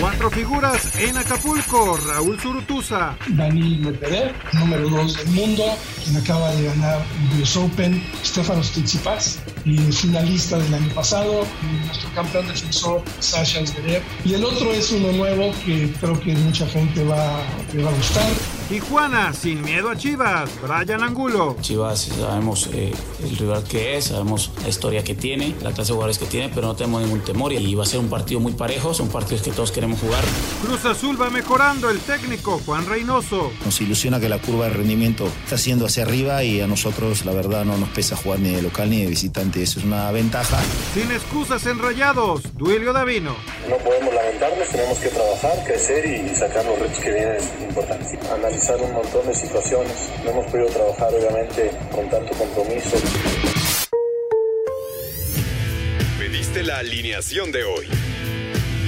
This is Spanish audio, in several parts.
Cuatro figuras en Acapulco. Raúl Zurutuza. Dani Medvedev, número 2 del mundo, quien acaba de ganar el US Open. Stefanos Tsitsipas, y finalista del año pasado, nuestro campeón defensor Sasha Zverev. Y el otro es uno nuevo que creo que mucha gente va, le va a gustar. Tijuana, sin miedo a Chivas, Brian Angulo. Chivas, sabemos eh, el rival que es, sabemos la historia que tiene, la clase de jugadores que tiene, pero no tenemos ningún temor y va a ser un partido muy parejo, son partidos que todos queremos jugar. Cruz Azul va mejorando el técnico Juan Reynoso. Nos ilusiona que la curva de rendimiento está siendo hacia arriba y a nosotros la verdad no nos pesa jugar ni de local ni de visitante, eso es una ventaja. Sin excusas enrayados, Duilio Davino. No podemos lamentarnos, tenemos que trabajar, crecer y sacar los retos que vienen importantes un montón de situaciones. No hemos podido trabajar obviamente con tanto compromiso. Pediste la alineación de hoy.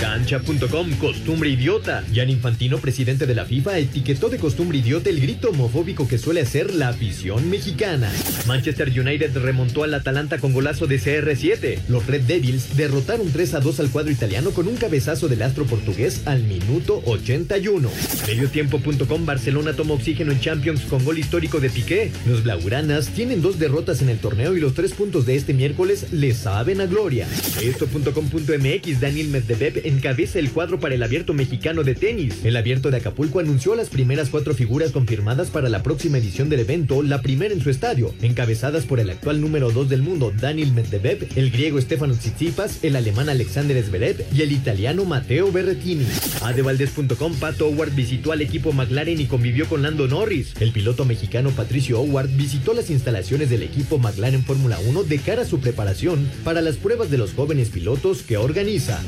Cancha.com, costumbre idiota. Jan Infantino, presidente de la FIFA, etiquetó de costumbre idiota el grito homofóbico que suele hacer la afición mexicana. Manchester United remontó al Atalanta con golazo de CR7. Los Red Devils derrotaron 3 a 2 al cuadro italiano con un cabezazo del astro portugués al minuto 81. Mediotiempo.com, Barcelona toma oxígeno en Champions con gol histórico de Piqué. Los Blaugranas tienen dos derrotas en el torneo y los tres puntos de este miércoles les saben a gloria. Esto.com.mx, Daniel Medvedev encabeza el cuadro para el abierto mexicano de tenis. El abierto de Acapulco anunció las primeras cuatro figuras confirmadas para la próxima edición del evento, la primera en su estadio, encabezadas por el actual número 2 del mundo, Daniel Medvedev, el griego Stefano Tsitsipas, el alemán Alexander Zverev y el italiano Matteo Berrettini. Adevaldez.com, Pato Howard visitó al equipo McLaren y convivió con Lando Norris. El piloto mexicano Patricio Howard visitó las instalaciones del equipo McLaren Fórmula 1 de cara a su preparación para las pruebas de los jóvenes pilotos que organiza.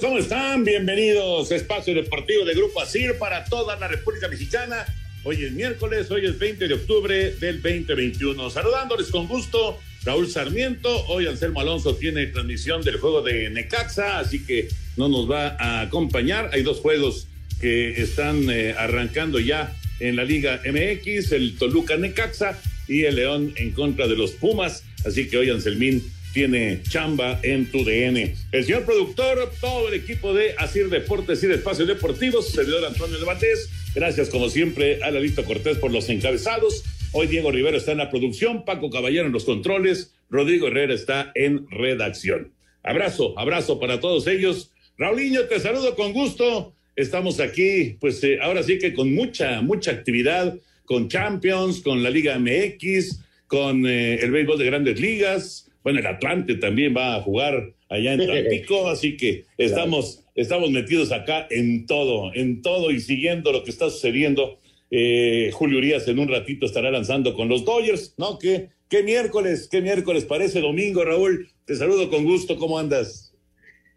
¿Cómo están? Bienvenidos a Espacio Deportivo de Grupo ASIR para toda la República Mexicana. Hoy es miércoles, hoy es 20 de octubre del 2021. Saludándoles con gusto, Raúl Sarmiento. Hoy Anselmo Alonso tiene transmisión del juego de Necaxa, así que no nos va a acompañar. Hay dos juegos que están eh, arrancando ya en la Liga MX, el Toluca Necaxa y el León en contra de los Pumas. Así que hoy Anselmín tiene chamba en tu DN. El señor productor, todo el equipo de Asir Deportes y de Espacios Deportivos, servidor Antonio de. Gracias, como siempre, a Lalito Cortés por los encabezados. Hoy Diego Rivero está en la producción, Paco Caballero en los controles, Rodrigo Herrera está en redacción. Abrazo, abrazo para todos ellos. Raulinho, te saludo con gusto. Estamos aquí, pues eh, ahora sí que con mucha, mucha actividad, con Champions, con la Liga MX, con eh, el béisbol de grandes ligas, bueno, el Atlante también va a jugar allá en Tampico, así que estamos, estamos metidos acá en todo, en todo y siguiendo lo que está sucediendo. Eh, Julio Urias en un ratito estará lanzando con los Dodgers, ¿no? ¿Qué, qué miércoles, qué miércoles parece domingo, Raúl. Te saludo con gusto, ¿cómo andas?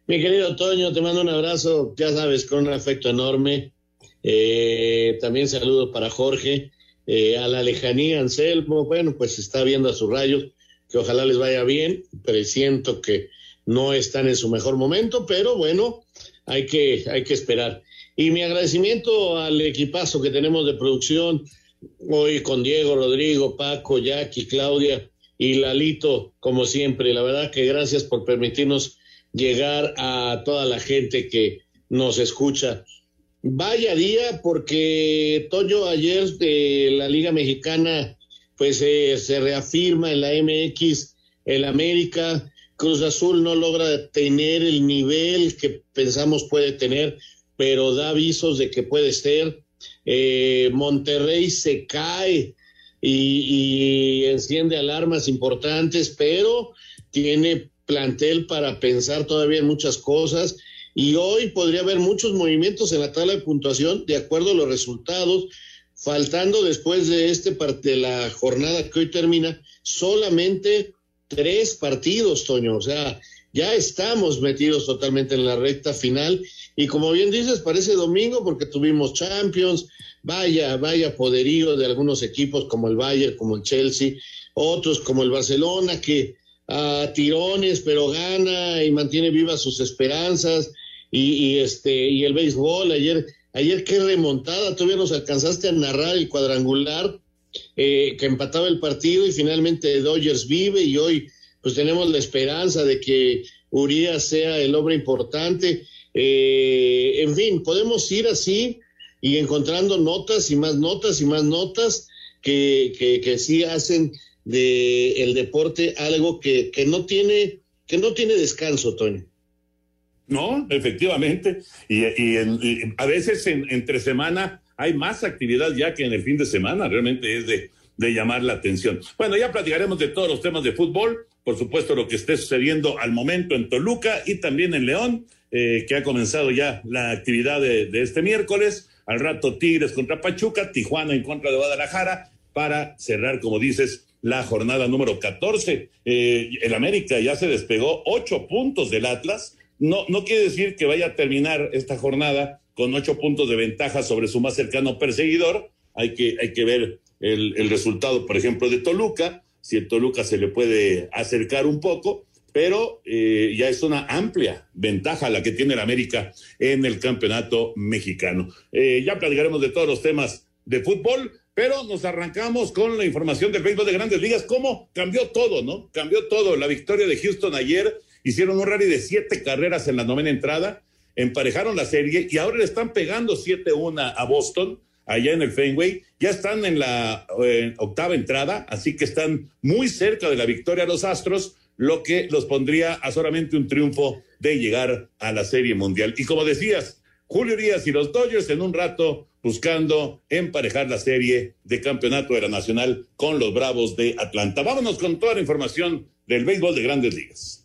Mi querido Toño, te mando un abrazo, ya sabes, con un afecto enorme. Eh, también saludo para Jorge, eh, a la lejanía, Anselmo, bueno, pues está viendo a sus rayos que ojalá les vaya bien, presiento que no están en su mejor momento, pero bueno, hay que, hay que esperar. Y mi agradecimiento al equipazo que tenemos de producción, hoy con Diego, Rodrigo, Paco, Jackie, Claudia y Lalito, como siempre. La verdad que gracias por permitirnos llegar a toda la gente que nos escucha. Vaya día, porque Toño ayer de la Liga Mexicana, pues eh, se reafirma en la MX, el América, Cruz Azul no logra tener el nivel que pensamos puede tener, pero da avisos de que puede ser. Eh, Monterrey se cae y, enciende alarmas importantes, pero tiene plantel para pensar todavía en muchas cosas. Y hoy podría haber muchos movimientos en la tabla de puntuación de acuerdo a los resultados, faltando después de este parte de la jornada que hoy termina solamente tres partidos, Toño. O sea, ya estamos metidos totalmente en la recta final. Y como bien dices, parece domingo porque tuvimos Champions, vaya, vaya poderío de algunos equipos como el Bayern, como el Chelsea, otros como el Barcelona que a tirones pero gana y mantiene vivas sus esperanzas. Y, este y el béisbol ayer ayer qué remontada todavía nos alcanzaste a narrar el cuadrangular eh, que empataba el partido y finalmente Dodgers vive y hoy pues tenemos la esperanza de que Urias sea el hombre importante eh, en fin, podemos ir así y encontrando notas y más notas y más notas que, que, que sí hacen de el deporte algo que, que no tiene que no tiene descanso, Tony. No, efectivamente. Y, y, a veces en, entre semana hay más actividad ya que en el fin de semana. Realmente es de, de llamar la atención. Bueno, ya platicaremos de todos los temas de fútbol. Por supuesto, lo que esté sucediendo al momento en Toluca y también en León. Eh, que ha comenzado ya la actividad de, este miércoles. Al rato Tigres contra Pachuca, Tijuana en contra de Guadalajara, para cerrar, como dices, la jornada número 14. Eh, el América ya se despegó ocho puntos del Atlas. No, no quiere decir que vaya a terminar esta jornada con ocho puntos de ventaja sobre su más cercano perseguidor. Hay que, hay que ver el, el resultado, por ejemplo, de Toluca, si el Toluca se le puede acercar un poco pero eh, ya es una amplia ventaja la que tiene el América en el campeonato mexicano. Eh, ya platicaremos de todos los temas de fútbol, pero nos arrancamos con la información del béisbol de grandes ligas, cómo cambió todo, ¿no? Cambió todo. La victoria de Houston ayer, hicieron un rally de siete carreras en la novena entrada, emparejaron la serie y ahora le están pegando 7-1 a Boston allá en el Fenway. Ya están en la eh, octava entrada, así que están muy cerca de la victoria los Astros lo que los pondría a solamente un triunfo de llegar a la Serie Mundial. Y como decías, Julio Díaz y los Dodgers en un rato buscando emparejar la serie de campeonato de la Nacional con los Bravos de Atlanta. Vámonos con toda la información del béisbol de grandes ligas.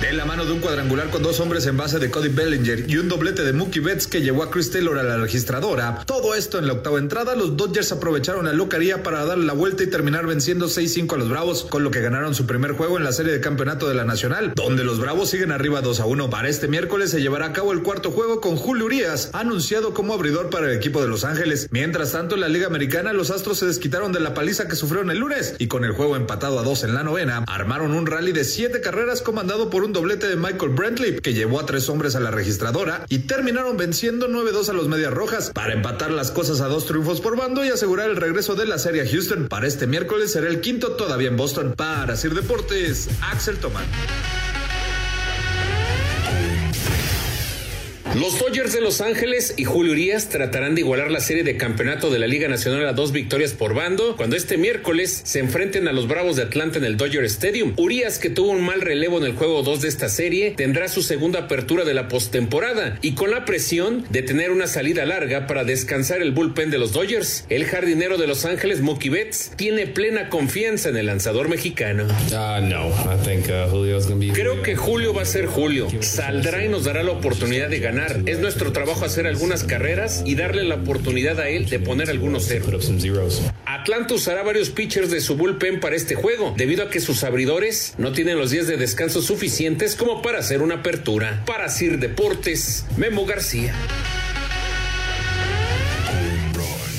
De la mano de un cuadrangular con dos hombres en base de Cody Bellinger y un doblete de Mookie Betts que llevó a Chris Taylor a la registradora. Todo esto en la octava entrada, los Dodgers aprovecharon la locaría para darle la vuelta y terminar venciendo 6-5 a los Bravos, con lo que ganaron su primer juego en la serie de campeonato de la Nacional, donde los Bravos siguen arriba 2 a 1. Para este miércoles se llevará a cabo el cuarto juego con Julio Urias, anunciado como abridor para el equipo de Los Ángeles. Mientras tanto, en la Liga Americana, los Astros se desquitaron de la paliza que sufrieron el lunes y con el juego empatado a 2 en la novena, armaron un rally de siete carreras comandado por un doblete de Michael Brantley, que llevó a tres hombres a la registradora y terminaron venciendo 9-2 a los Medias Rojas para empatar las cosas a dos triunfos por bando y asegurar el regreso de la serie a Houston. Para este miércoles será el quinto todavía en Boston. Para Sir Deportes, Axel Tomán. Los Dodgers de Los Ángeles y Julio Urias tratarán de igualar la serie de campeonato de la Liga Nacional a dos victorias por bando cuando este miércoles se enfrenten a los Bravos de Atlanta en el Dodger Stadium. Urias, que tuvo un mal relevo en el juego 2 de esta serie, tendrá su segunda apertura de la postemporada y con la presión de tener una salida larga para descansar el bullpen de los Dodgers. El jardinero de Los Ángeles, Mookie Betts, tiene plena confianza en el lanzador mexicano. Creo que Julio va a ser Julio. Saldrá y nos dará la oportunidad de ganar es nuestro trabajo hacer algunas carreras y darle la oportunidad a él de poner algunos ceros. Atlanta usará varios pitchers de su bullpen para este juego, debido a que sus abridores no tienen los días de descanso suficientes como para hacer una apertura. Para Sir Deportes, Memo García.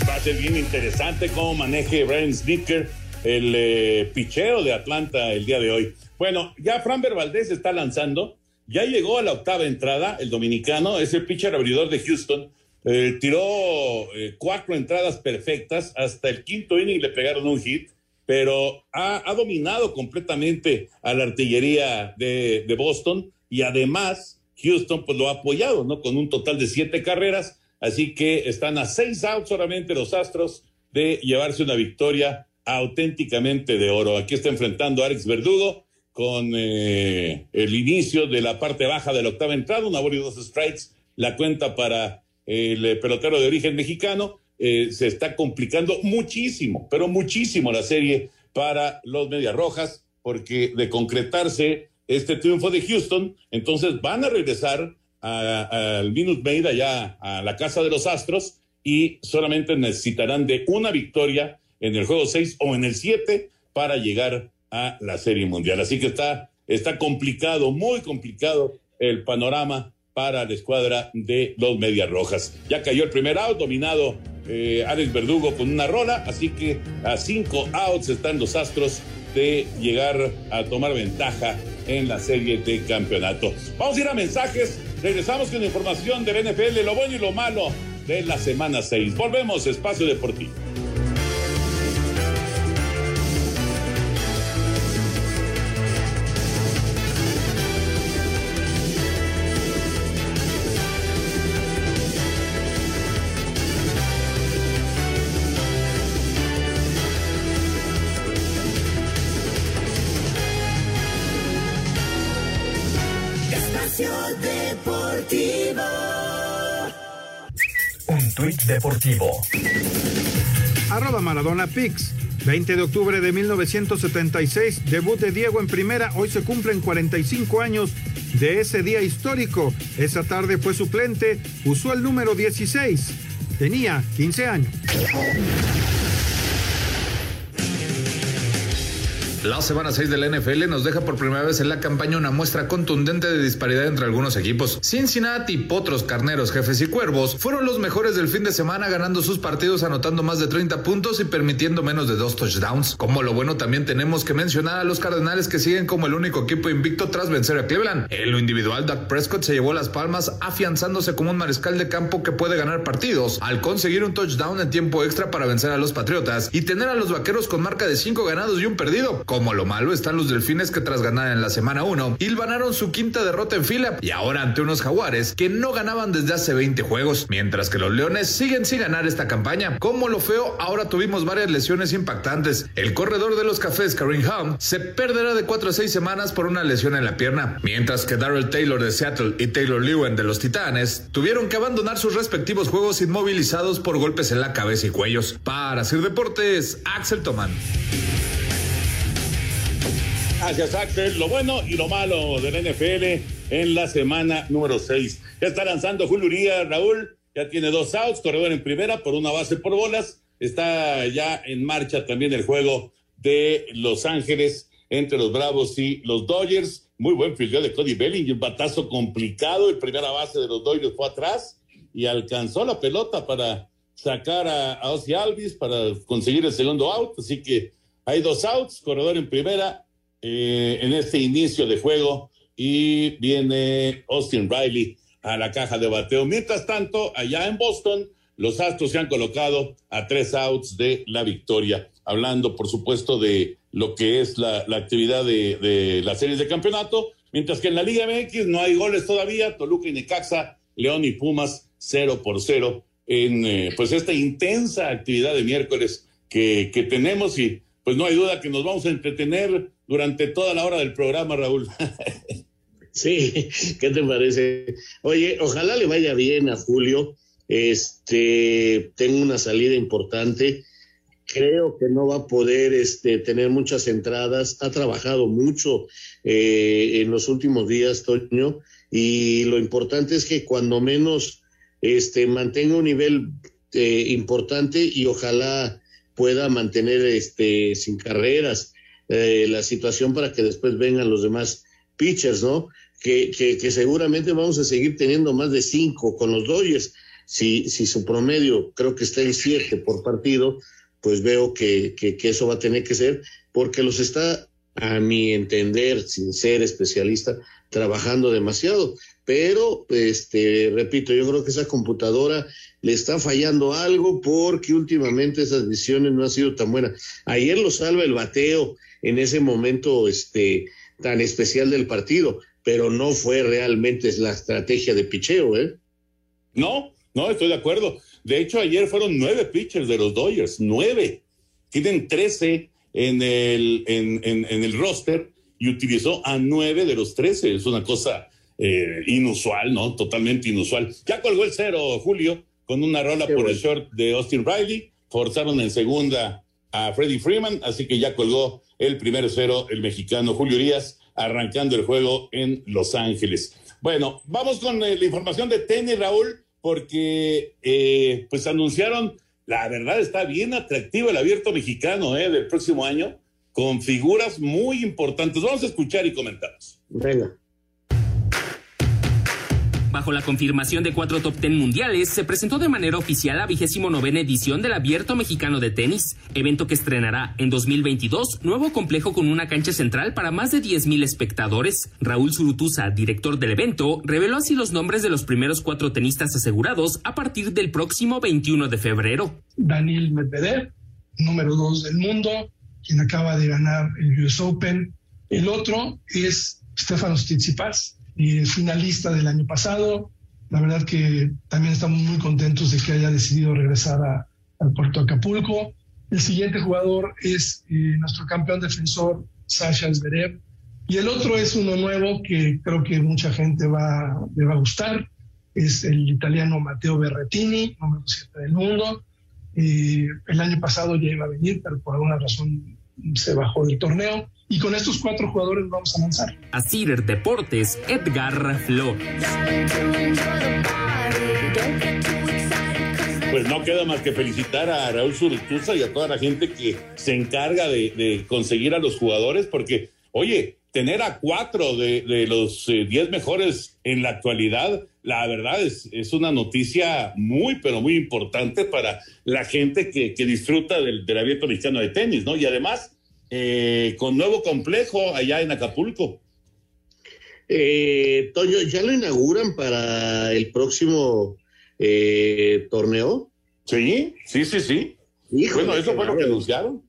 Va a ser bien interesante cómo maneje Brian Snicker el eh, picheo de Atlanta el día de hoy. Bueno, ya Fran Valdez está lanzando, ya llegó a la octava entrada, el dominicano, es el pitcher abridor de Houston, eh, tiró eh, cuatro entradas perfectas, hasta el quinto inning le pegaron un hit, pero ha, dominado completamente a la artillería de, de, Boston y además Houston pues lo ha apoyado, ¿no? Con un total de siete carreras, así que están a seis outs solamente los Astros de llevarse una victoria auténticamente de oro. Aquí está enfrentando a Alex Verdugo con eh, el inicio de la parte baja de la octava entrada, una bola y dos strikes, la cuenta para el pelotero de origen mexicano. Eh, se está complicando muchísimo, pero muchísimo la serie para los Medias Rojas, porque de concretarse este triunfo de Houston, entonces van a regresar al Minute Maid allá a la casa de los Astros y solamente necesitarán de una victoria en el juego 6 o en el 7 para llegar a la Serie Mundial. Así que está, está complicado, muy complicado el panorama para la escuadra de los Medias Rojas. Ya cayó el primer out, dominado eh, Alex Verdugo con una rola, así que a cinco outs están los Astros de llegar a tomar ventaja en la serie de campeonato. Vamos a ir a mensajes, regresamos con información del NFL, lo bueno y lo malo de la semana 6. Volvemos, Espacio Deportivo. Deportivo. Arroba Maradona Pix. 20 de octubre de 1976, debut de Diego en primera. Hoy se cumplen 45 años de ese día histórico. Esa tarde fue suplente, usó el número 16. Tenía 15 años. La semana 6 de la NFL nos deja por primera vez en la campaña una muestra contundente de disparidad entre algunos equipos. Cincinnati, Potros, Carneros, Jefes y Cuervos fueron los mejores del fin de semana ganando sus partidos anotando más de 30 puntos y permitiendo menos de dos touchdowns. Como lo bueno también tenemos que mencionar a los Cardenales que siguen como el único equipo invicto tras vencer a Cleveland. En lo individual, Doug Prescott se llevó las palmas afianzándose como un mariscal de campo que puede ganar partidos al conseguir un touchdown en tiempo extra para vencer a los Patriotas y tener a los Vaqueros con marca de 5 ganados y un perdido. Como lo malo están los delfines que tras ganar en la semana 1, hilvanaron su quinta derrota en fila y ahora ante unos jaguares que no ganaban desde hace 20 juegos, mientras que los leones siguen sin ganar esta campaña. Como lo feo, ahora tuvimos varias lesiones impactantes. El corredor de los cafés, Karim Hunt, se perderá de 4 a 6 semanas por una lesión en la pierna, mientras que Darrell Taylor de Seattle y Taylor Lewan de los Titanes tuvieron que abandonar sus respectivos juegos inmovilizados por golpes en la cabeza y cuellos. Para Sir Deportes, Axel Tomán. Gracias, Axel. Lo bueno y lo malo del NFL en la semana número 6. Ya está lanzando Julio Urias, Raúl. Ya tiene dos outs, corredor en primera por una base por bolas. Está ya en marcha también el juego de Los Ángeles entre los Bravos y los Dodgers. Muy buen fildeo de Cody Belling, un batazo complicado. El primera base de los Dodgers fue atrás y alcanzó la pelota para sacar a, a Ozzy Alvis para conseguir el segundo out. Así que hay dos outs, corredor en primera, eh, en este inicio de juego y viene Austin Riley a la caja de bateo. Mientras tanto, allá en Boston, los Astros se han colocado a tres outs de la victoria. Hablando, por supuesto, de lo que es la, actividad de, de las series de campeonato, mientras que en la Liga MX no hay goles todavía. Toluca y Necaxa, León y Pumas, cero por cero en eh, pues esta intensa actividad de miércoles que, que tenemos y pues no hay duda que nos vamos a entretener durante toda la hora del programa, Raúl. sí, ¿qué te parece? Oye, ojalá le vaya bien a Julio. Este, tengo una salida importante. Creo que no va a poder este, tener muchas entradas. Ha trabajado mucho eh, en los últimos días, Toño, y lo importante es que cuando menos este, mantenga un nivel eh, importante y ojalá pueda mantener este, sin carreras eh, la situación para que después vengan los demás pitchers, ¿no? Que, que, seguramente vamos a seguir teniendo más de cinco con los Dodgers. Si, si su promedio creo que está en siete por partido, pues veo que, que, eso va a tener que ser, porque los está a mi entender, sin ser especialista, trabajando demasiado. Pero, este, repito, yo creo que esa computadora le está fallando algo porque últimamente esas decisiones no han sido tan buenas. Ayer lo salva el bateo en ese momento, este, tan especial del partido, pero no fue realmente la estrategia de picheo, ¿eh? No, no, estoy de acuerdo. De hecho, ayer fueron nueve pitchers de los Dodgers, nueve. Tienen trece en el, en, en, el roster y utilizó a nueve de los trece. Es una cosa eh, inusual, ¿no? Totalmente inusual. Ya colgó el cero, Julio, con una rola por el short de Austin Riley. Forzaron en segunda a Freddie Freeman, así que ya colgó el primer cero el mexicano Julio Urias, arrancando el juego en Los Ángeles. Bueno, vamos con eh, la información de tenis, Raúl, porque eh, pues anunciaron la verdad está bien atractivo el abierto mexicano ¿eh? del próximo año, con figuras muy importantes. Vamos a escuchar y comentamos. Venga. Bajo la confirmación de cuatro top ten mundiales, se presentó de manera oficial la vigésimo novena edición del Abierto Mexicano de Tenis, evento que estrenará en 2022 nuevo complejo con una cancha central para más de 10.000 espectadores. Raúl Zurutuza, director del evento, reveló así los nombres de los primeros cuatro tenistas asegurados a partir del próximo 21 de febrero. Daniel Medvedev, número dos del mundo, quien acaba de ganar el US Open. El otro es Stefanos Tsitsipas, finalista del año pasado. La verdad que también estamos muy contentos de que haya decidido regresar al puerto Acapulco. El siguiente jugador es eh, nuestro campeón defensor, Sasha Zverev. Y el otro es uno nuevo que creo que mucha gente va, le va a gustar. Es el italiano Matteo Berrettini, número 7 del mundo. Eh, el año pasado ya iba a venir, pero por alguna razón se bajó del torneo. Y con estos cuatro jugadores vamos a lanzar. A Cider Deportes, Edgar Flores. Pues no queda más que felicitar a Raúl Zurutuza y a toda la gente que se encarga de, conseguir a los jugadores, porque, oye, tener a cuatro de, los eh, diez mejores en la actualidad, la verdad es, es una noticia muy, pero muy importante para la gente que, disfruta del, del abierto mexicano de tenis, ¿no? Y además, eh, con nuevo complejo allá en Acapulco. Eh, Toño, ¿ya lo inauguran para el próximo eh, torneo? Sí, sí, sí, sí. bueno, eso fue lo que anunciaron.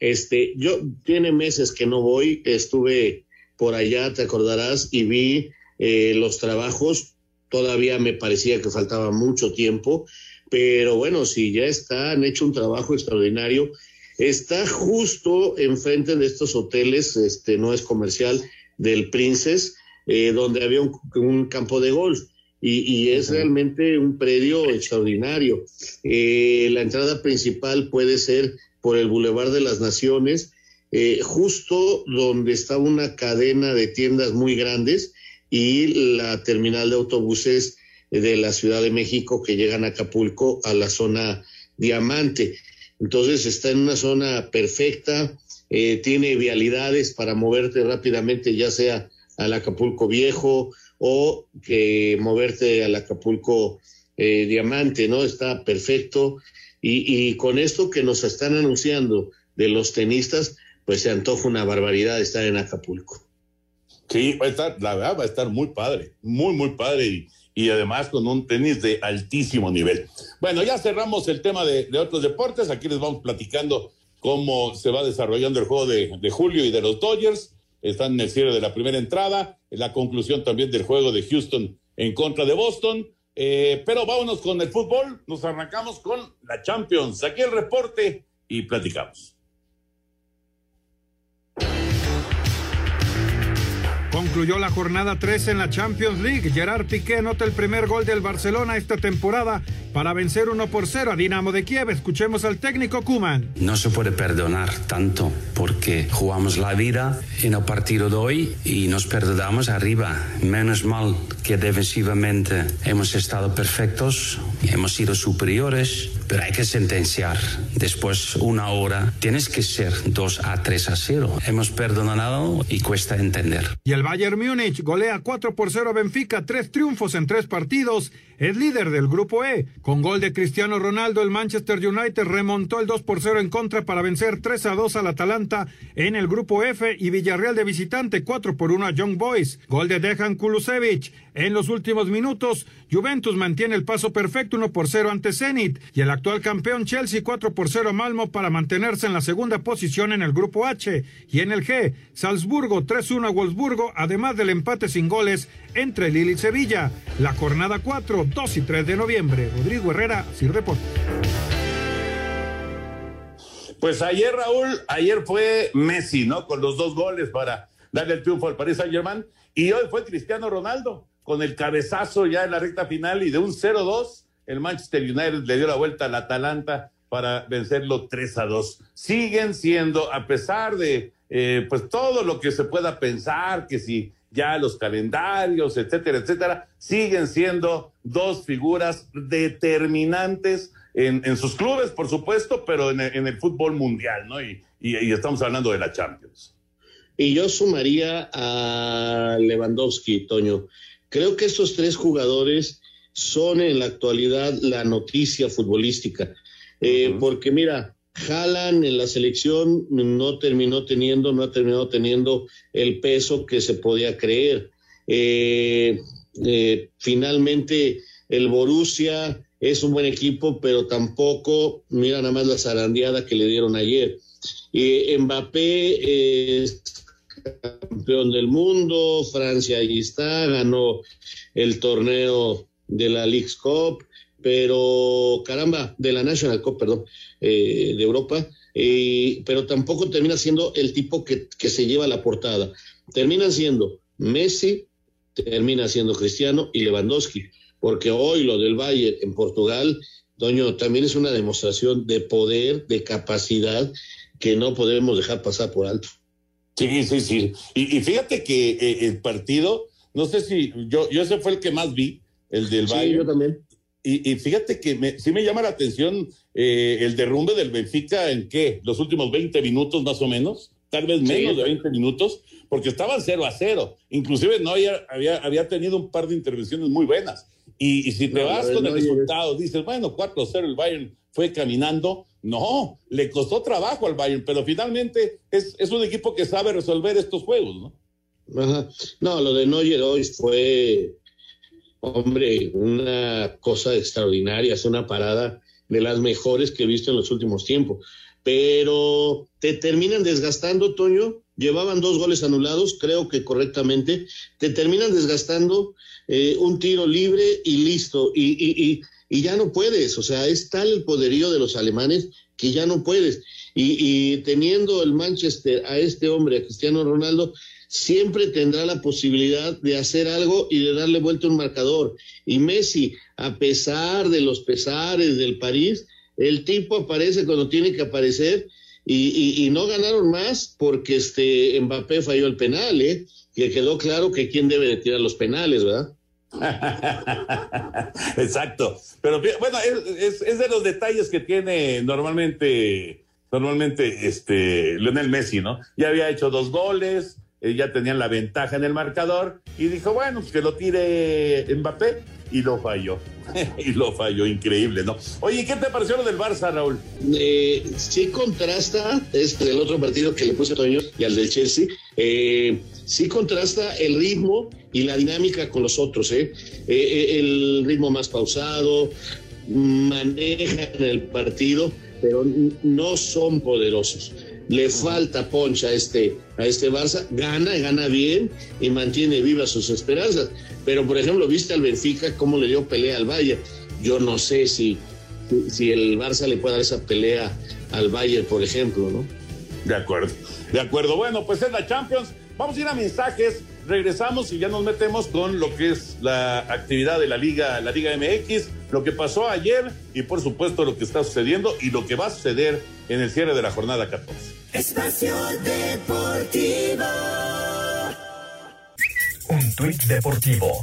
Este, yo tiene meses que no voy, estuve por allá, te acordarás, y vi los trabajos. Todavía me parecía que faltaba mucho tiempo, pero bueno, si ya está, han hecho un trabajo extraordinario Está justo enfrente de estos hoteles, este no es comercial, del Princess, eh, donde había un, campo de golf. Y, es realmente un predio extraordinario. Eh, la entrada principal puede ser por el Boulevard de las Naciones, eh, justo donde está una cadena de tiendas muy grandes y la terminal de autobuses de la Ciudad de México que llegan a Acapulco a la zona Diamante. Entonces está en una zona perfecta, eh, tiene vialidades para moverte rápidamente, ya sea al Acapulco Viejo o que moverte al Acapulco eh, Diamante, ¿no? Está perfecto. Y, con esto que nos están anunciando de los tenistas, pues se antoja una barbaridad estar en Acapulco. Sí, va a estar, la verdad, va a estar muy padre, muy, muy padre. Y además con un tenis de altísimo nivel. Bueno, ya cerramos el tema de, otros deportes. Aquí les vamos platicando cómo se va desarrollando el juego de, Julio y de los Dodgers. Están en el cierre de la primera entrada, en la conclusión también del juego de Houston en contra de Boston. Eh, pero vámonos con el fútbol. Nos arrancamos con la Champions. Aquí el reporte y platicamos. Concluyó la jornada 3 en la Champions League. Gerard Piqué anota el primer gol del Barcelona esta temporada para vencer 1 por 0 a Dinamo de Kiev. Escuchemos al técnico Kuman. No se puede perdonar tanto porque jugamos la vida en el partido de hoy y nos perdonamos arriba. Menos mal que defensivamente hemos estado perfectos, hemos sido superiores pero hay que sentenciar. Después, una hora, tienes que ser 2 a 3 a 0. Hemos perdonado y cuesta entender. Y el Bayern Múnich golea 4 por 0 a Benfica, tres triunfos en tres partidos. Es líder del grupo E. Con gol de Cristiano Ronaldo, el Manchester United remontó el 2 por 0 en contra para vencer 3 a 2 al Atalanta en el grupo F y Villarreal de visitante 4 por 1 a Young Boys. Gol de Dejan Kulusevich. En los últimos minutos, Juventus mantiene el paso perfecto 1 por 0 ante Zenit y el actual campeón Chelsea 4 por 0 a Malmo para mantenerse en la segunda posición en el grupo H y en el G, Salzburgo 3-1 a Wolfsburgo, además del empate sin goles entre Lille y Sevilla. La jornada 4, 2 y 3 de noviembre. Rodrigo Herrera, Sir Deportes. Pues ayer, Raúl, ayer fue Messi, ¿no? Con los dos goles para darle el triunfo al Paris Saint-Germain. Y hoy fue Cristiano Ronaldo con el cabezazo ya en la recta final y de un 0-2, el Manchester United le dio la vuelta al Atalanta para vencerlo 3 a 2. Siguen siendo, a pesar de eh, pues todo lo que se pueda pensar, que si ya los calendarios, etcétera, etcétera, siguen siendo dos figuras determinantes en, sus clubes, por supuesto, pero en el, en el fútbol mundial, ¿no? Y, y, y, estamos hablando de la Champions. Y yo sumaría a Lewandowski, Toño. Creo que estos tres jugadores son en la actualidad la noticia futbolística. Eh, uh -huh. Porque mira, Haaland en la selección no terminó teniendo, no ha terminado teniendo el peso que se podía creer. Eh, eh, finalmente, el Borussia es un buen equipo, pero tampoco, mira nada más la zarandeada que le dieron ayer. Mbappé es campeón del mundo, Francia ahí está, ganó el torneo de la League's Cup, pero caramba, de la National Cup, perdón, eh, de Europa, eh, pero tampoco termina siendo el tipo que, que se lleva la portada. Termina siendo Messi, termina siendo Cristiano y Lewandowski, porque hoy lo del Bayern en Portugal, Doño, también es una demostración de poder, de capacidad que no podemos dejar pasar por alto. Sí, sí, sí. Y, y fíjate que eh, el partido, no sé si yo, yo ese fue el que más vi, el del sí, Bayern. yo también. Y, y, fíjate que me, sí me llama la atención eh, el derrumbe del Benfica en qué, los últimos 20 minutos más o menos, tal vez menos sí, de 20 minutos, porque estaban 0 a 0. Inclusive Neuer había, había tenido un par de intervenciones muy buenas. Y, y si te no, vas con el Neuer. resultado, dices, bueno, 4 a 0 el Bayern fue caminando. No, le costó trabajo al Bayern, pero finalmente es, es un equipo que sabe resolver estos juegos, ¿no? Ajá. No, lo de Neuer hoy fue hombre, una cosa extraordinaria, es una parada de las mejores que he visto en los últimos tiempos. Pero te terminan desgastando, Toño. Llevaban dos goles anulados, creo que correctamente. Te terminan desgastando eh, un tiro libre y listo. Y, y, y, y, ya no puedes. O sea, es tal el poderío de los alemanes que ya no puedes. Y, teniendo el Manchester a este hombre, a Cristiano Ronaldo, siempre tendrá la posibilidad de hacer algo y de darle vuelta un marcador. Y Messi, a pesar de los pesares del París, el tipo aparece cuando tiene que aparecer y no ganaron más porque este Mbappé falló el penal, ¿eh? Que quedó claro que quién debe de tirar los penales, ¿verdad? Exacto. Pero bueno, es, es, es, de los detalles que tiene normalmente, normalmente este Lionel Messi, ¿no? Ya había hecho dos goles, eh, ya tenían la ventaja en el marcador y dijo, bueno, pues que lo tire Mbappé y lo falló. y lo falló, increíble, ¿no? Oye, ¿qué te pareció lo del Barça, Raúl? Eh, sí contrasta, este el otro partido que le puse a Toño y al del Chelsea, eh, sí contrasta el ritmo y la dinámica con los otros, ¿eh? eh el ritmo más pausado, manejan el partido, pero no son poderosos le falta poncha a este, a este Barça, gana, gana bien y mantiene vivas sus esperanzas. Pero, por ejemplo, viste al Benfica cómo le dio pelea al Bayern. Yo no sé si, si el Barça le puede dar esa pelea al Bayern, por ejemplo, ¿no? De acuerdo, de acuerdo. Bueno, pues es la Champions. Vamos a ir a mensajes, regresamos y ya nos metemos con lo que es la actividad de la Liga, la Liga MX, lo que pasó ayer y por supuesto lo que está sucediendo y lo que va a suceder en el cierre de la jornada 14. Espacio Deportivo. Un tuit deportivo.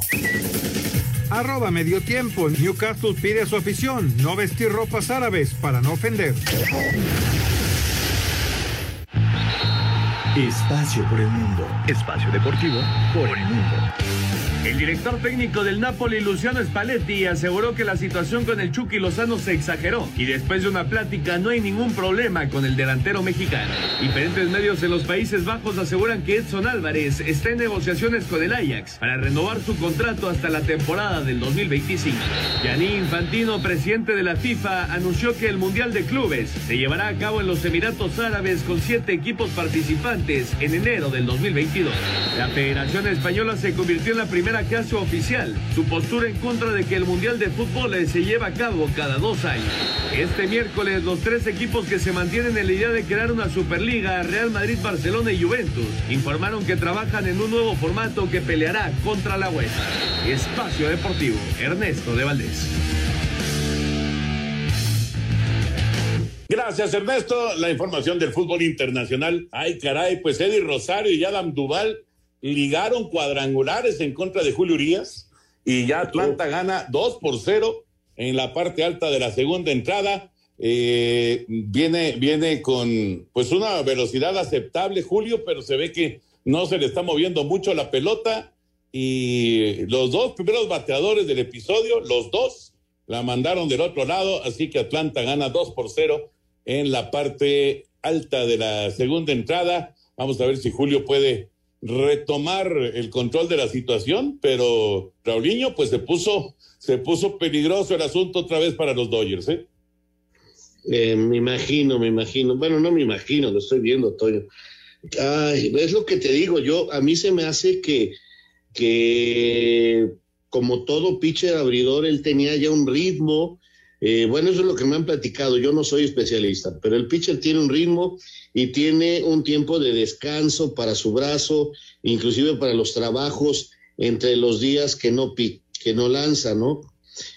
Arroba medio tiempo. Newcastle pide a su afición no vestir ropas árabes para no ofender. Espacio por el mundo. Espacio deportivo por el mundo. El director técnico del Napoli, Luciano Spalletti, aseguró que la situación con el Chucky Lozano se exageró y después de una plática no hay ningún problema con el delantero mexicano. Diferentes medios en los Países Bajos aseguran que Edson Álvarez está en negociaciones con el Ajax para renovar su contrato hasta la temporada del 2025. Gianni Infantino, presidente de la FIFA, anunció que el Mundial de Clubes se llevará a cabo en los Emiratos Árabes con siete equipos participantes en enero del 2022. La Federación Española se convirtió en la primera caso oficial su postura en contra de que el Mundial de Fútbol se lleva a cabo cada dos años. Este miércoles, los tres equipos que se mantienen en la idea de crear una Superliga, Real Madrid, Barcelona y Juventus, informaron que trabajan en un nuevo formato que peleará contra la UEFA. Espacio Deportivo, Ernesto de Valdés. Gracias, Ernesto. La información del fútbol internacional. Ay, caray, pues Eddie Rosario y Adam Duval ligaron cuadrangulares en contra de Julio Urias y ya Atlanta gana 2 por 0 en la parte alta de la segunda entrada. Eh, viene, viene con pues una velocidad aceptable Julio, pero se ve que no se le está moviendo mucho la pelota y los dos primeros bateadores del episodio, los dos, la mandaron del otro lado, así que Atlanta gana 2 por 0 en la parte alta de la segunda entrada. Vamos a ver si Julio puede retomar el control de la situación, pero Raulinho pues se puso, se puso peligroso el asunto otra vez para los Dodgers, ¿eh? ¿eh? me imagino, me imagino. Bueno, no me imagino, lo estoy viendo, Toño. Ay, es lo que te digo, yo, a mí se me hace que, que como todo pitcher abridor, él tenía ya un ritmo. Eh, bueno, eso es lo que me han platicado. Yo no soy especialista, pero el pitcher tiene un ritmo y tiene un tiempo de descanso para su brazo, inclusive para los trabajos entre los días que no, que no lanza, ¿no?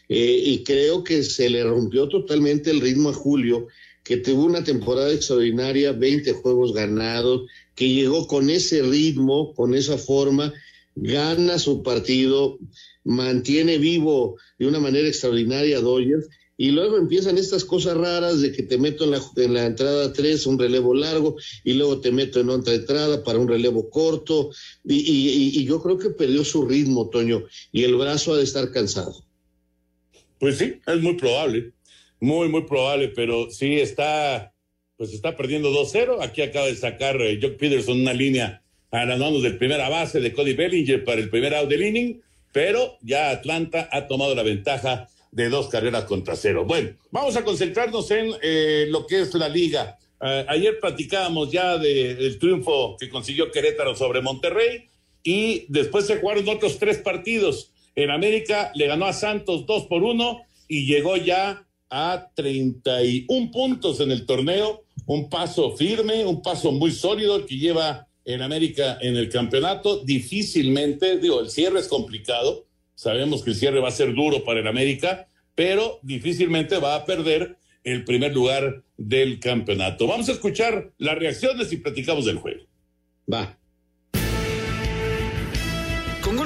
Eh, y creo que se le rompió totalmente el ritmo a Julio, que tuvo una temporada extraordinaria, 20 juegos ganados, que llegó con ese ritmo, con esa forma, gana su partido, mantiene vivo de una manera extraordinaria a Dodgers y luego empiezan estas cosas raras de que te meto en la, en la entrada 3 un relevo largo y luego te meto en otra entrada para un relevo corto y, y, yo creo que perdió su ritmo, Toño, y el brazo ha de estar cansado. Pues sí, es muy probable, muy, muy probable, pero sí está, pues está perdiendo 2-0. Aquí acaba de sacar eh, Jock Peterson una línea a las manos del primera base de Cody Bellinger para el primer out del inning, pero ya Atlanta ha tomado la ventaja de dos carreras contra cero. Bueno, vamos a concentrarnos en eh, lo que es la liga. Uh, ayer platicábamos ya del de, triunfo que consiguió Querétaro sobre Monterrey y después se jugaron otros tres partidos. En América le ganó a Santos dos por uno y llegó ya a 31 puntos en el torneo. Un paso firme, un paso muy sólido que lleva en América en el campeonato. Difícilmente, digo, el cierre es complicado, Sabemos que el cierre va a ser duro para el América, pero difícilmente va a perder el primer lugar del campeonato. Vamos a escuchar las reacciones y platicamos del juego. Va.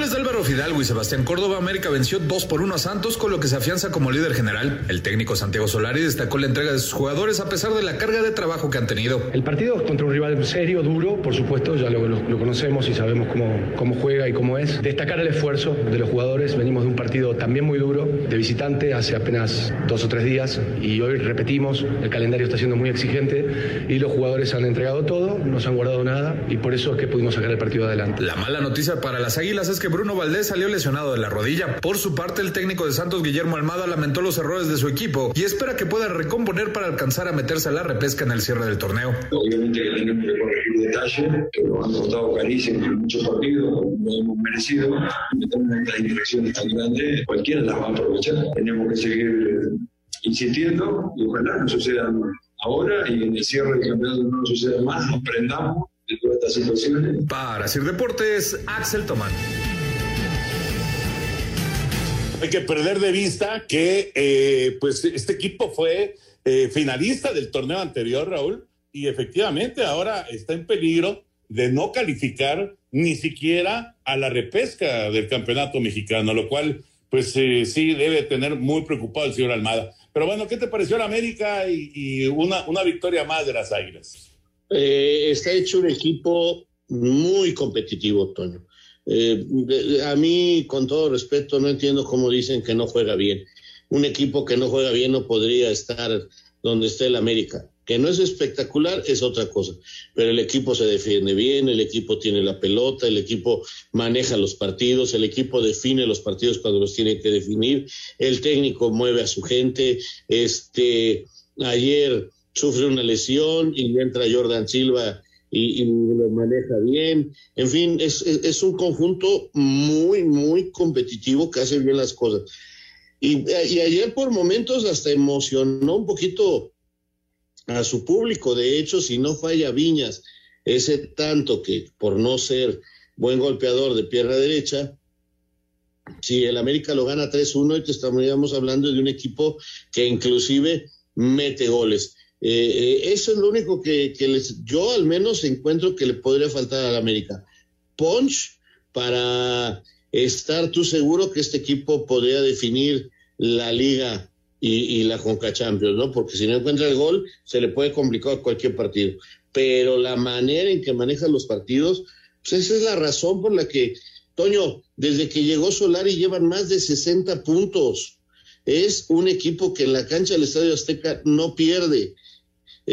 Goles de Álvaro Fidalgo y Sebastián Córdoba, América venció 2 por 1 a Santos, con lo que se afianza como líder general. El técnico Santiago Solari destacó la entrega de sus jugadores a pesar de la carga de trabajo que han tenido. El partido contra un rival serio, duro, por supuesto, ya lo, lo, lo conocemos y sabemos cómo, cómo juega y cómo es. Destacar el esfuerzo de los jugadores. Venimos de un partido también muy duro, de visitante, hace apenas dos o tres días, y hoy repetimos, el calendario está siendo muy exigente y los jugadores han entregado todo, no se han guardado nada, y por eso es que pudimos sacar el partido adelante. La mala noticia para las Águilas es que Bruno Valdés salió lesionado de la rodilla. Por su parte, el técnico de Santos, Guillermo Almada, lamentó los errores de su equipo y espera que pueda recomponer para alcanzar a meterse a la repesca en el cierre del torneo. Obviamente que tenemos que corregir detalles, pero han costado carísimo en muchos partidos, no hemos merecido. Estas infecciones tan grandes, cualquiera las va a aprovechar. Tenemos que seguir insistiendo y ojalá no sucedan ahora y en el cierre del campeonato no suceda más, aprendamos de todas estas situaciones. Para Sir Deportes, Axel Tomán. Hay que perder de vista que eh, pues este equipo fue eh, finalista del torneo anterior, Raúl, y efectivamente ahora está en peligro de no calificar ni siquiera a la repesca del campeonato mexicano, lo cual pues eh, sí debe tener muy preocupado el señor Almada. Pero bueno, ¿qué te pareció la América y, una, victoria más de las Águilas? Eh, está hecho un equipo muy competitivo, Toño. Eh, a mí, con todo respeto, no entiendo cómo dicen que no juega bien. Un equipo que no juega bien no podría estar donde esté el América. Que no es espectacular es otra cosa, pero el equipo se defiende bien, el equipo tiene la pelota, el equipo maneja los partidos, el equipo define los partidos cuando los tiene que definir, el técnico mueve a su gente. Este, ayer sufre una lesión y entra Jordan Silva y, lo maneja bien. En fin, es, es, un conjunto muy, muy competitivo que hace bien las cosas. Y, y, ayer por momentos hasta emocionó un poquito a su público. De hecho, si no falla Viñas, ese tanto que por no ser buen golpeador de pierna derecha, si el América lo gana 3-1, y estaríamos hablando de un equipo que inclusive mete goles. Eh, eh, eso es lo único que, les, yo al menos encuentro que le podría faltar al América. Punch para estar tú seguro que este equipo podría definir la liga y, la Conca Champions, ¿no? Porque si no encuentra el gol, se le puede complicar cualquier partido. Pero la manera en que maneja los partidos, pues esa es la razón por la que, Toño, desde que llegó Solari llevan más de 60 puntos. Es un equipo que en la cancha del Estadio Azteca no pierde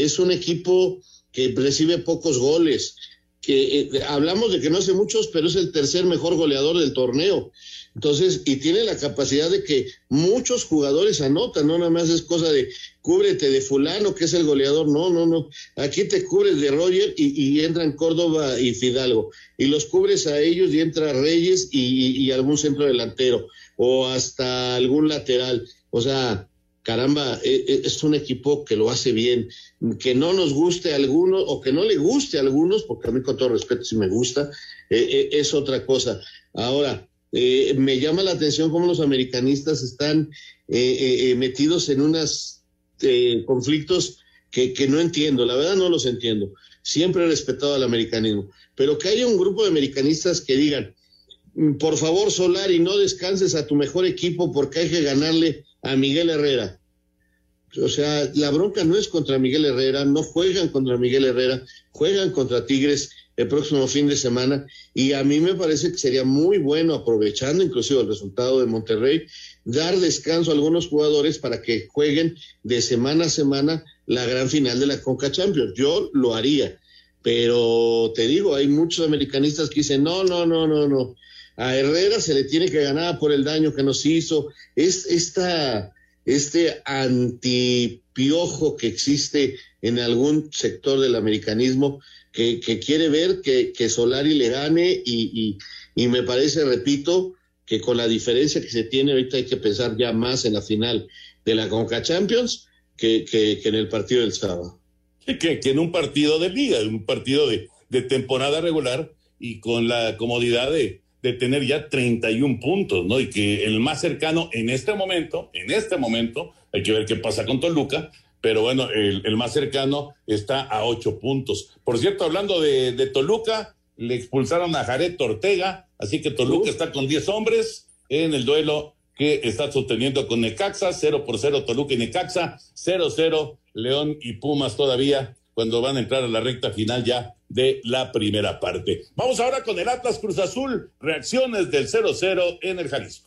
es un equipo que recibe pocos goles, que eh, hablamos de que no hace muchos, pero es el tercer mejor goleador del torneo. Entonces, y tiene la capacidad de que muchos jugadores anotan, no nada más es cosa de cúbrete de fulano, que es el goleador, no, no, no. Aquí te cubres de Roger y, y entran Córdoba y Fidalgo, y los cubres a ellos y entra Reyes y, y algún centro delantero, o hasta algún lateral. O sea, caramba, e, e, es un equipo que lo hace bien, que no nos guste a algunos o que no le guste a algunos, porque a mí con todo respeto sí me gusta, e, es otra cosa. Ahora, eh, me llama la atención cómo los americanistas están eh, eh, metidos en unos conflictos que, que no entiendo, la verdad no los entiendo. Siempre he respetado al americanismo, pero que haya un grupo de americanistas que digan, por favor, Solari, no descanses a tu mejor equipo porque hay que ganarle a Miguel Herrera. O sea, la bronca no es contra Miguel Herrera, no juegan contra Miguel Herrera, juegan contra Tigres el próximo fin de semana y a mí me parece que sería muy bueno, aprovechando inclusive el resultado de Monterrey, dar descanso a algunos jugadores para que jueguen de semana a semana la gran final de la Conca Champions. Yo lo haría, pero te digo, hay muchos americanistas que dicen, no, no, no, no, no, a Herrera se le tiene que ganar por el daño que nos hizo. Es esta, este antipiojo que existe en algún sector del americanismo que, quiere ver que, que, Solari le gane y, y, me parece, repito, que con la diferencia que se tiene ahorita hay que pensar ya más en la final de la Conca Champions que, que, en el partido del sábado. Que, que, en un partido de liga, en un partido de, de temporada regular y con la comodidad de, de tener ya 31 puntos, ¿no? Y que el más cercano en este momento, en este momento, hay que ver qué pasa con Toluca, pero bueno, el, más cercano está a 8 puntos. Por cierto, hablando de, Toluca, le expulsaron a Jared Ortega, así que Toluca está con 10 hombres en el duelo que está sosteniendo con Necaxa, 0 por 0 Toluca y Necaxa, 0-0 León y Pumas todavía cuando van a entrar a la recta final ya de la primera parte. Vamos ahora con el Atlas Cruz Azul, reacciones del 0-0 en el Jalisco.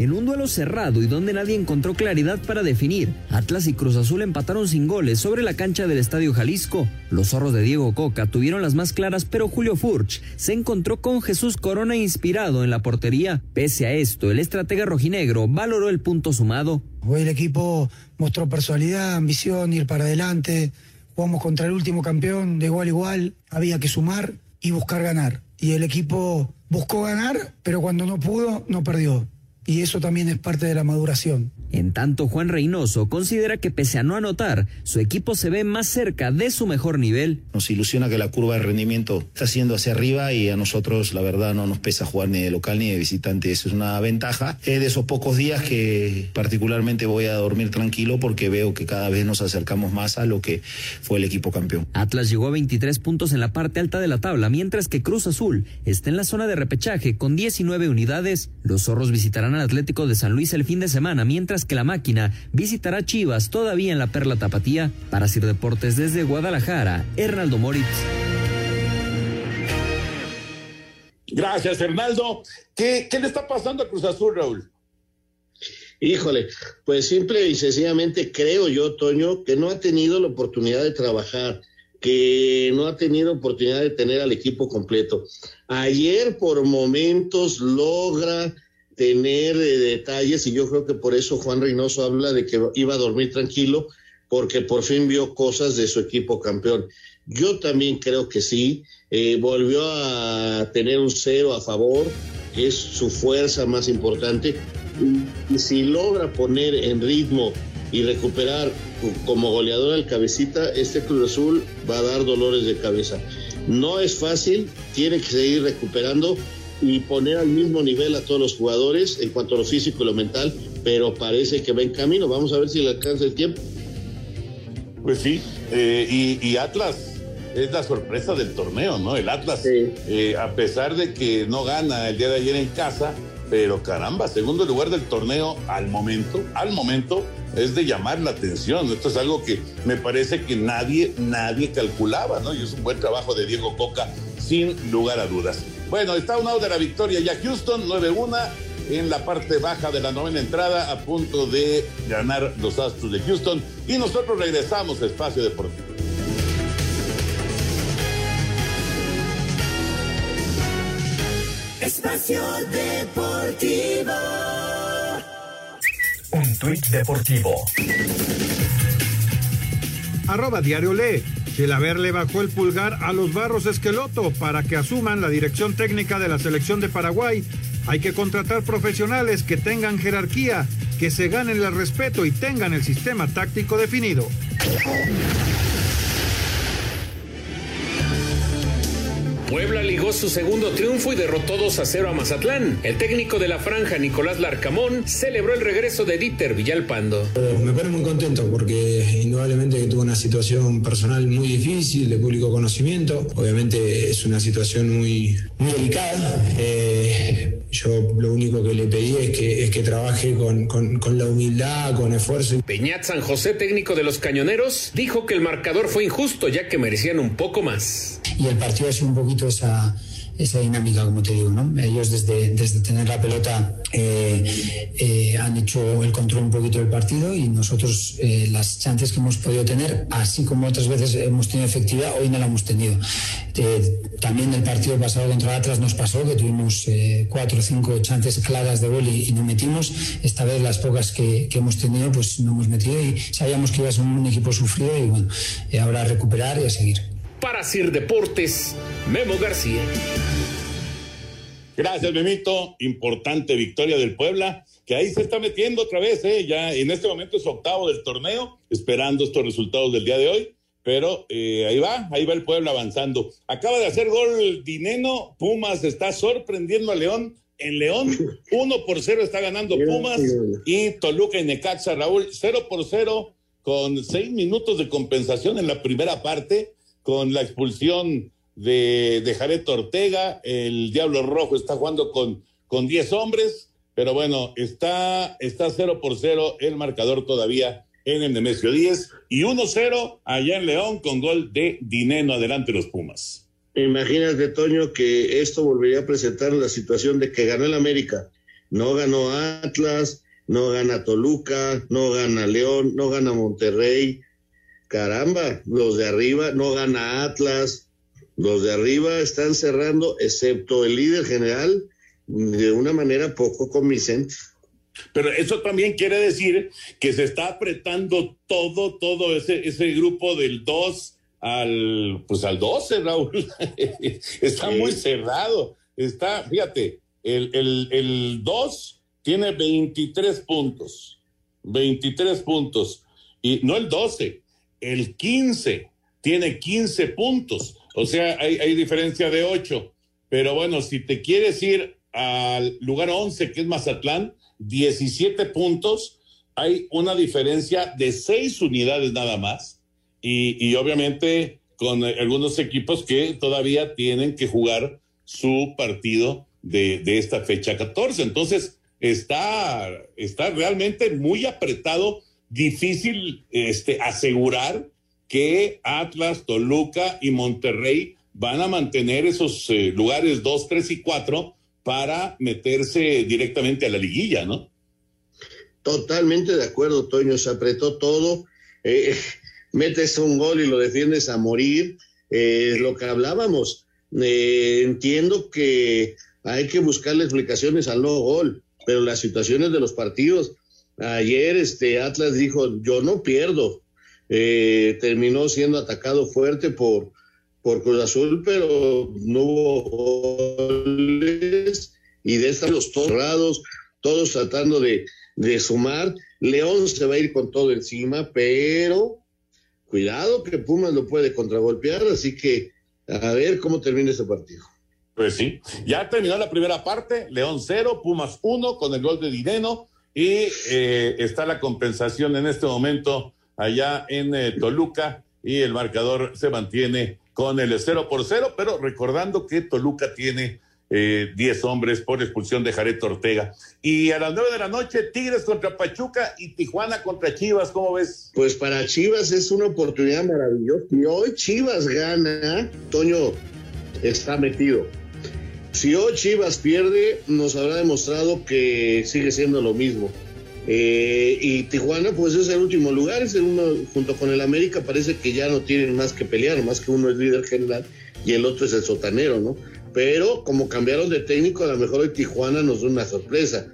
En un duelo cerrado y donde nadie encontró claridad para definir, Atlas y Cruz Azul empataron sin goles sobre la cancha del Estadio Jalisco. Los zorros de Diego Coca tuvieron las más claras, pero Julio Furch se encontró con Jesús Corona inspirado en la portería. Pese a esto, el estratega rojinegro valoró el punto sumado. Hoy el equipo mostró personalidad, ambición, ir para adelante. Jugamos contra el último campeón de igual a igual. Había que sumar y buscar ganar. Y el equipo buscó ganar, pero cuando no pudo, no perdió. Y eso también es parte de la maduración. En tanto, Juan Reynoso considera que pese a no anotar, su equipo se ve más cerca de su mejor nivel. Nos ilusiona que la curva de rendimiento está siendo hacia arriba y a nosotros la verdad no nos pesa jugar ni de local ni de visitante. Eso es una ventaja. Es de esos pocos días que particularmente voy a dormir tranquilo porque veo que cada vez nos acercamos más a lo que fue el equipo campeón. Atlas llegó a 23 puntos en la parte alta de la tabla, mientras que Cruz Azul está en la zona de repechaje con 19 unidades. Los zorros visitarán al Atlético de San Luis el fin de semana, mientras que la máquina visitará Chivas todavía en la Perla Tapatía. Para Sir Deportes desde Guadalajara, Hernaldo Moritz. Gracias, Hernaldo. ¿Qué, ¿Qué le está pasando a Cruz Azul, Raúl? Híjole, pues simple y sencillamente creo yo, Toño, que no ha tenido la oportunidad de trabajar, que no ha tenido oportunidad de tener al equipo completo. Ayer por momentos logra tener eh, detalles y yo creo que por eso Juan Reynoso habla de que iba a dormir tranquilo porque por fin vio cosas de su equipo campeón. Yo también creo que sí, eh, volvió a tener un cero a favor, que es su fuerza más importante, y, si logra poner en ritmo y recuperar como goleador al cabecita, este Cruz Azul va a dar dolores de cabeza. No es fácil, tiene que seguir recuperando, y poner al mismo nivel a todos los jugadores en cuanto a lo físico y lo mental, pero parece que va en camino. Vamos a ver si le alcanza el tiempo. Pues sí, eh, y, y, Atlas es la sorpresa del torneo, ¿no? El Atlas, sí. eh, a pesar de que no gana el día de ayer en casa, pero caramba, segundo lugar del torneo al momento, al momento es de llamar la atención. Esto es algo que me parece que nadie, nadie calculaba, ¿no? Y es un buen trabajo de Diego Coca, sin lugar a dudas. Bueno, está un de la victoria ya Houston, 9-1 en la parte baja de la novena entrada, a punto de ganar los Astros de Houston. Y nosotros regresamos a Espacio Deportivo. Espacio Deportivo. Un tuit deportivo. Arroba Diario Lee. Chilaver le bajó el pulgar a los Barros Esqueloto para que asuman la dirección técnica de la selección de Paraguay. Hay que contratar profesionales que tengan jerarquía, que se ganen el respeto y tengan el sistema táctico definido. Puebla ligó su segundo triunfo y derrotó 2 a 0 a Mazatlán. El técnico de la franja, Nicolás Larcamón, celebró el regreso de Dieter Villalpando. Me pone muy contento porque indudablemente tuvo una situación personal muy difícil, de público conocimiento. Obviamente es una situación muy, muy delicada. Eh, yo lo único que le pedí es que, es que trabaje con, con, con la humildad, con esfuerzo. Peñat San José, técnico de los Cañoneros, dijo que el marcador fue injusto ya que merecían un poco más. Y el partido es un poquito esa, esa dinámica, como te digo, ¿no? Ellos desde, desde tener la pelota eh, eh, han hecho el control un poquito del partido y nosotros eh, las chances que hemos podido tener, así como otras veces hemos tenido efectividad, hoy no la hemos tenido. también el partido pasado contra Atlas nos pasó que tuvimos cuatro o cinco chances claras de gol y, no metimos. Esta vez las pocas que, que, hemos tenido, pues no hemos metido y sabíamos que iba a ser un equipo sufrido y bueno, ahora a recuperar y a seguir. Para Sir Deportes, Memo García. Gracias, Memito. Importante victoria del Puebla, que ahí se está metiendo otra vez, ¿eh? Ya en este momento es octavo del torneo, esperando estos resultados del día de hoy. Pero eh, ahí va, ahí va el Puebla avanzando. Acaba de hacer gol Dineno, Pumas está sorprendiendo a León. En León, uno por cero está ganando Pumas y Toluca y Necaxa, Raúl, cero por cero con seis minutos de compensación en la primera parte, con la expulsión de, de Ortega, el Diablo Rojo está jugando con, con 10 hombres, pero bueno, está, está 0 por 0 el marcador todavía en el Nemesio 10 y 1-0 allá en León con gol de Dineno. Adelante los Pumas. Imagínate, Toño, que esto volvería a presentar la situación de que ganó el América. No ganó Atlas, no gana Toluca, no gana León, no gana Monterrey. Caramba, los de arriba, no gana Atlas, los de arriba están cerrando, excepto el líder general, de una manera poco convincente. Pero eso también quiere decir que se está apretando todo, todo ese, ese grupo del 2 al, pues al 12, Raúl. está sí. muy cerrado. Está, fíjate, el, el, el 2 tiene 23 puntos. 23 puntos. Y no el 12, el 15 tiene 15 puntos. O sea, hay, diferencia de 8. Pero bueno, si te quieres ir al lugar 11, que es Mazatlán, 17 puntos, hay una diferencia de 6 unidades nada más. Y, y obviamente con algunos equipos que todavía tienen que jugar su partido de, de esta fecha 14. Entonces, está, está realmente muy apretado, difícil este, asegurar que Atlas, Toluca y Monterrey van a mantener esos eh, lugares 2, 3 y 4 para meterse directamente a la liguilla, ¿no? Totalmente de acuerdo, Toño, se apretó todo, eh, metes un gol y lo defiendes a morir, eh, lo que hablábamos, eh, entiendo que hay que buscarle explicaciones al no gol, pero las situaciones de los partidos, ayer este Atlas dijo, yo no pierdo, eh, terminó siendo atacado fuerte por, por Cruz Azul, pero no hubo goles y de estos los torrados, todos tratando de, de sumar. León se va a ir con todo encima, pero cuidado que Pumas lo puede contragolpear, así que a ver cómo termina este partido. Pues sí, ya terminó la primera parte, León 0, Pumas 1 con el gol de Dineno y eh, está la compensación en este momento allá en eh, Toluca y el marcador se mantiene con el 0 por 0, pero recordando que Toluca tiene eh, 10 hombres por expulsión de Jared Ortega. Y a las 9 de la noche, Tigres contra Pachuca y Tijuana contra Chivas, ¿cómo ves? Pues para Chivas es una oportunidad maravillosa. Y hoy Chivas gana, Toño está metido. Si hoy Chivas pierde, nos habrá demostrado que sigue siendo lo mismo. Eh, y Tijuana, pues es el último lugar, es el uno, junto con el América, parece que ya no tienen más que pelear, más que uno es líder general y el otro es el sotanero, ¿no? Pero como cambiaron de técnico, a lo mejor hoy Tijuana nos da una sorpresa.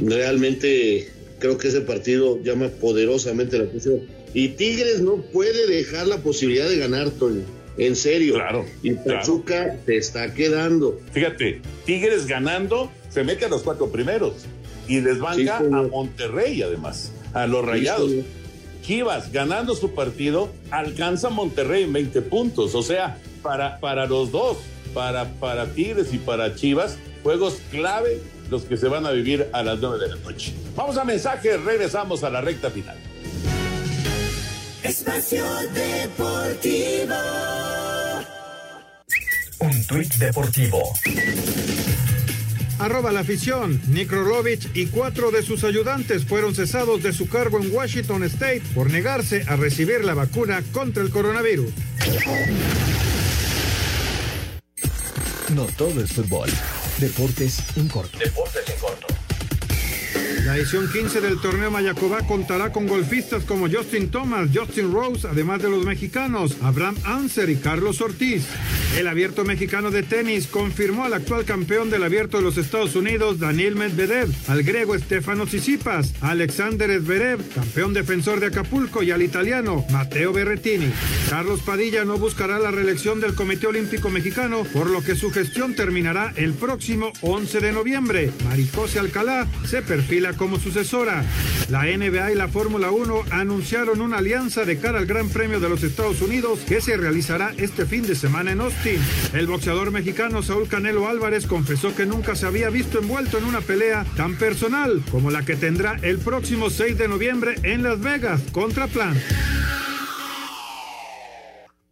Realmente creo que ese partido llama poderosamente la atención. Y Tigres no puede dejar la posibilidad de ganar, Toño. En serio. Claro. Y Pachuca claro. te está quedando. Fíjate, Tigres ganando, se mete a los cuatro primeros y desbanca sí, a Monterrey además, a los Rayados. Sí, Chivas ganando su partido, alcanza a Monterrey en 20 puntos. O sea, para, para los dos, para, para Tigres y para Chivas, juegos clave los que se van a vivir a las 9 de la noche. Vamos a mensajes, regresamos a la recta final. Espacio Deportivo. Un tuit deportivo. Arroba la afición. Nick Rolovich y cuatro de sus ayudantes fueron cesados de su cargo en Washington State por negarse a recibir la vacuna contra el coronavirus. No todo es fútbol. Deportes en corto. Deportes en corto. La edición 15 del torneo Mayacobá contará con golfistas como Justin Thomas, Justin Rose, además de los mexicanos Abraham Anser y Carlos Ortiz. El abierto mexicano de tenis confirmó al actual campeón del abierto de los Estados Unidos, Daniel Medvedev, al griego Stefano Tsitsipas, Alexander Zverev, campeón defensor de Acapulco, y al italiano Matteo Berrettini. Carlos Padilla no buscará la reelección del Comité Olímpico Mexicano, por lo que su gestión terminará el próximo 11 de noviembre. Maricose Alcalá se perfila como sucesora. La NBA y la Fórmula 1 anunciaron una alianza de cara al Gran Premio de los Estados Unidos que se realizará este fin de semana en Austin. El boxeador mexicano Saúl Canelo Álvarez confesó que nunca se había visto envuelto en una pelea tan personal como la que tendrá el próximo 6 de noviembre en Las Vegas contra Plant.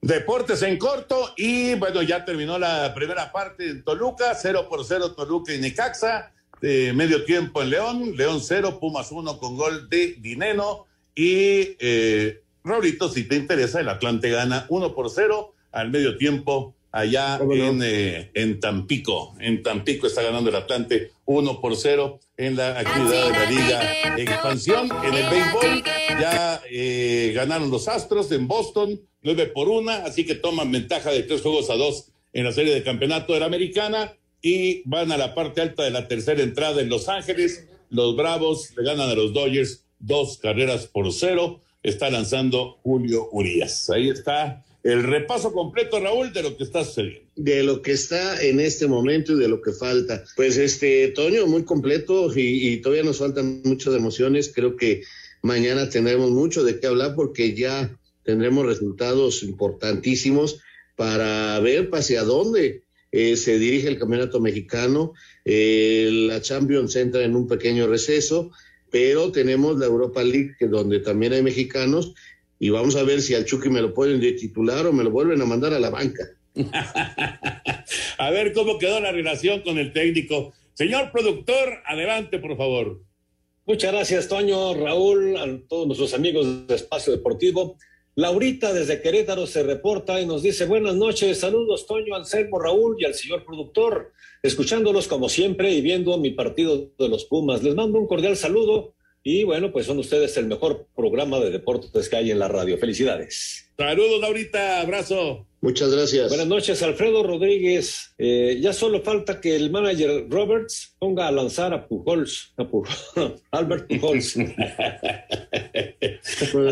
Deportes en corto y bueno, ya terminó la primera parte en Toluca, 0 por 0 Toluca y Necaxa de medio tiempo en León, León 0, Pumas 1 con gol de Dineno y eh, Raulito, si te interesa, el Atlante gana 1 por 0 al medio tiempo allá en, eh, en Tampico. En Tampico está ganando el Atlante 1 por 0 en la actividad de la Liga Expansión. En el béisbol ya eh, ganaron los Astros en Boston 9 por 1, así que toman ventaja de tres juegos a dos en la serie de campeonato de la Americana y van a la parte alta de la tercera entrada en Los Ángeles. Los Bravos le ganan a los Dodgers dos carreras por cero. Está lanzando Julio Urias. Ahí está el repaso completo, Raúl, de lo que está sucediendo. De lo que está en este momento y de lo que falta. Pues este, Toño, muy completo y, todavía nos faltan muchas emociones. Creo que mañana tendremos mucho de qué hablar porque ya tendremos resultados importantísimos para ver hacia dónde eh, se dirige el campeonato mexicano. Eh, la Champions entra en un pequeño receso, pero tenemos la Europa League, que donde también hay mexicanos, y vamos a ver si al Chucky me lo pueden de titular o me lo vuelven a mandar a la banca. a ver cómo quedó la relación con el técnico. Señor productor, adelante, por favor. Muchas gracias, Toño, Raúl, a todos nuestros amigos de Espacio Deportivo. Laurita desde Querétaro se reporta y nos dice buenas noches, saludos Toño, Anselmo, Raúl y al señor productor, escuchándolos como siempre y viendo mi partido de los Pumas. Les mando un cordial saludo y bueno, pues son ustedes el mejor programa de deportes que hay en la radio. Felicidades. Saludos, Laurita, abrazo. Muchas gracias. Buenas noches, Alfredo Rodríguez. Eh, ya solo falta que el manager Roberts ponga a lanzar a Pujols, a Pujols Albert Pujols. no,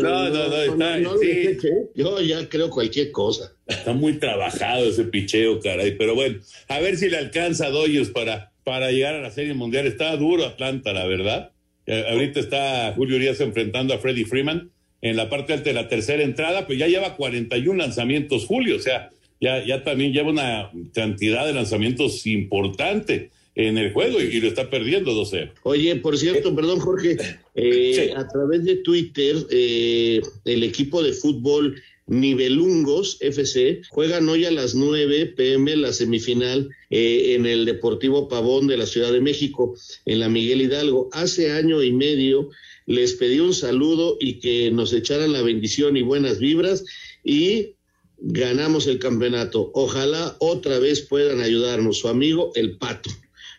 no, no, está, no, sí. Yo ya creo cualquier cosa. Está muy trabajado ese picheo, caray. Pero bueno, a ver si le alcanza a Doyos para, para llegar a la Serie Mundial. Está duro Atlanta, la verdad. Eh, ahorita está Julio Urias enfrentando a Freddie Freeman en la parte alta de la tercera entrada, pues ya lleva 41 lanzamientos Julio, o sea, ya, ya también lleva una cantidad de lanzamientos importante en el juego y, lo está perdiendo 12. Oye, por cierto, perdón Jorge, eh, a través de Twitter, eh, el equipo de fútbol Nivelungos FC juegan hoy a las 9 pm la semifinal eh, en el Deportivo Pavón de la Ciudad de México, en la Miguel Hidalgo. Hace año y medio les pedí un saludo y que nos echaran la bendición y buenas vibras y ganamos el campeonato. Ojalá otra vez puedan ayudarnos, su amigo el Pato.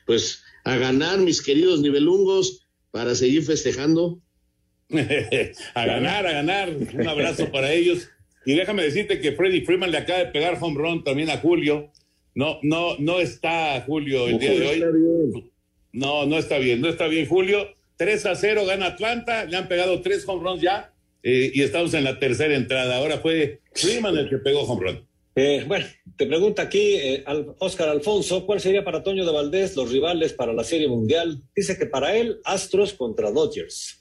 Pues a ganar, mis queridos nivelungos, para seguir festejando. a ganar, a ganar. Un abrazo para ellos. Y déjame decirte que Freddy Freeman le acaba de pegar home run también a Julio. No, no, no está Julio el día de hoy. No, no está bien, no está bien Julio. 3 a 0 gana Atlanta, le han pegado tres home runs ya eh, y estamos en la tercera entrada. Ahora fue Freeman el que pegó home run. Eh, bueno, te pregunta aquí eh, Oscar Alfonso, ¿cuál sería para Toño de Valdés los rivales para la Serie Mundial? Dice que para él, Astros contra Dodgers.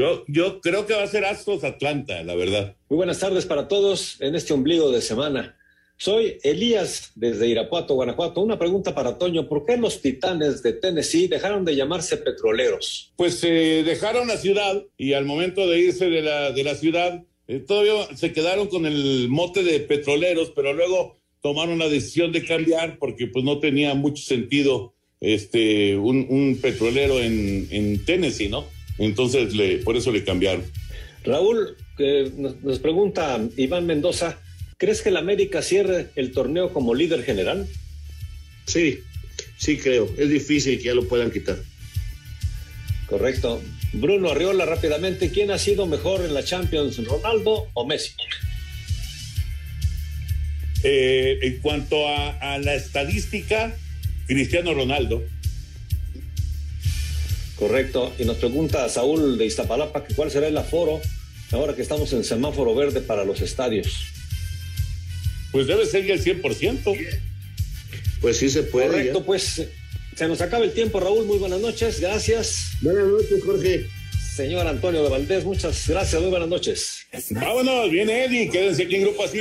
Yo, yo creo que va a ser Astros Atlanta, la verdad. Muy buenas tardes para todos en este ombligo de semana. Soy Elías desde Irapuato, Guanajuato. Una pregunta para Toño. ¿Por qué los titanes de Tennessee dejaron de llamarse petroleros? Pues eh, dejaron la ciudad y al momento de irse de la, de la ciudad, eh, todavía se quedaron con el mote de petroleros, pero luego tomaron la decisión de cambiar porque pues no tenía mucho sentido este un, un petrolero en, en, Tennessee, ¿no? Entonces le, por eso le cambiaron. Raúl, eh, nos, pregunta Iván Mendoza. ¿Crees que el América cierre el torneo como líder general? Sí, sí creo. Es difícil que ya lo puedan quitar. Correcto. Bruno Arriola, rápidamente, ¿quién ha sido mejor en la Champions, Ronaldo o Messi? Eh, en cuanto a, a, la estadística, Cristiano Ronaldo. Correcto. Y nos pregunta Saúl de Iztapalapa que cuál será el aforo ahora que estamos en semáforo verde para los estadios. Pues debe ser ya el 100%. Pues sí se puede. Correcto, ya. pues se nos acaba el tiempo, Raúl. Muy buenas noches, gracias. Buenas noches, Jorge. Señor Antonio de Valdés, muchas gracias, muy buenas noches. Vámonos, viene Eddie, quédense aquí en Grupo Así.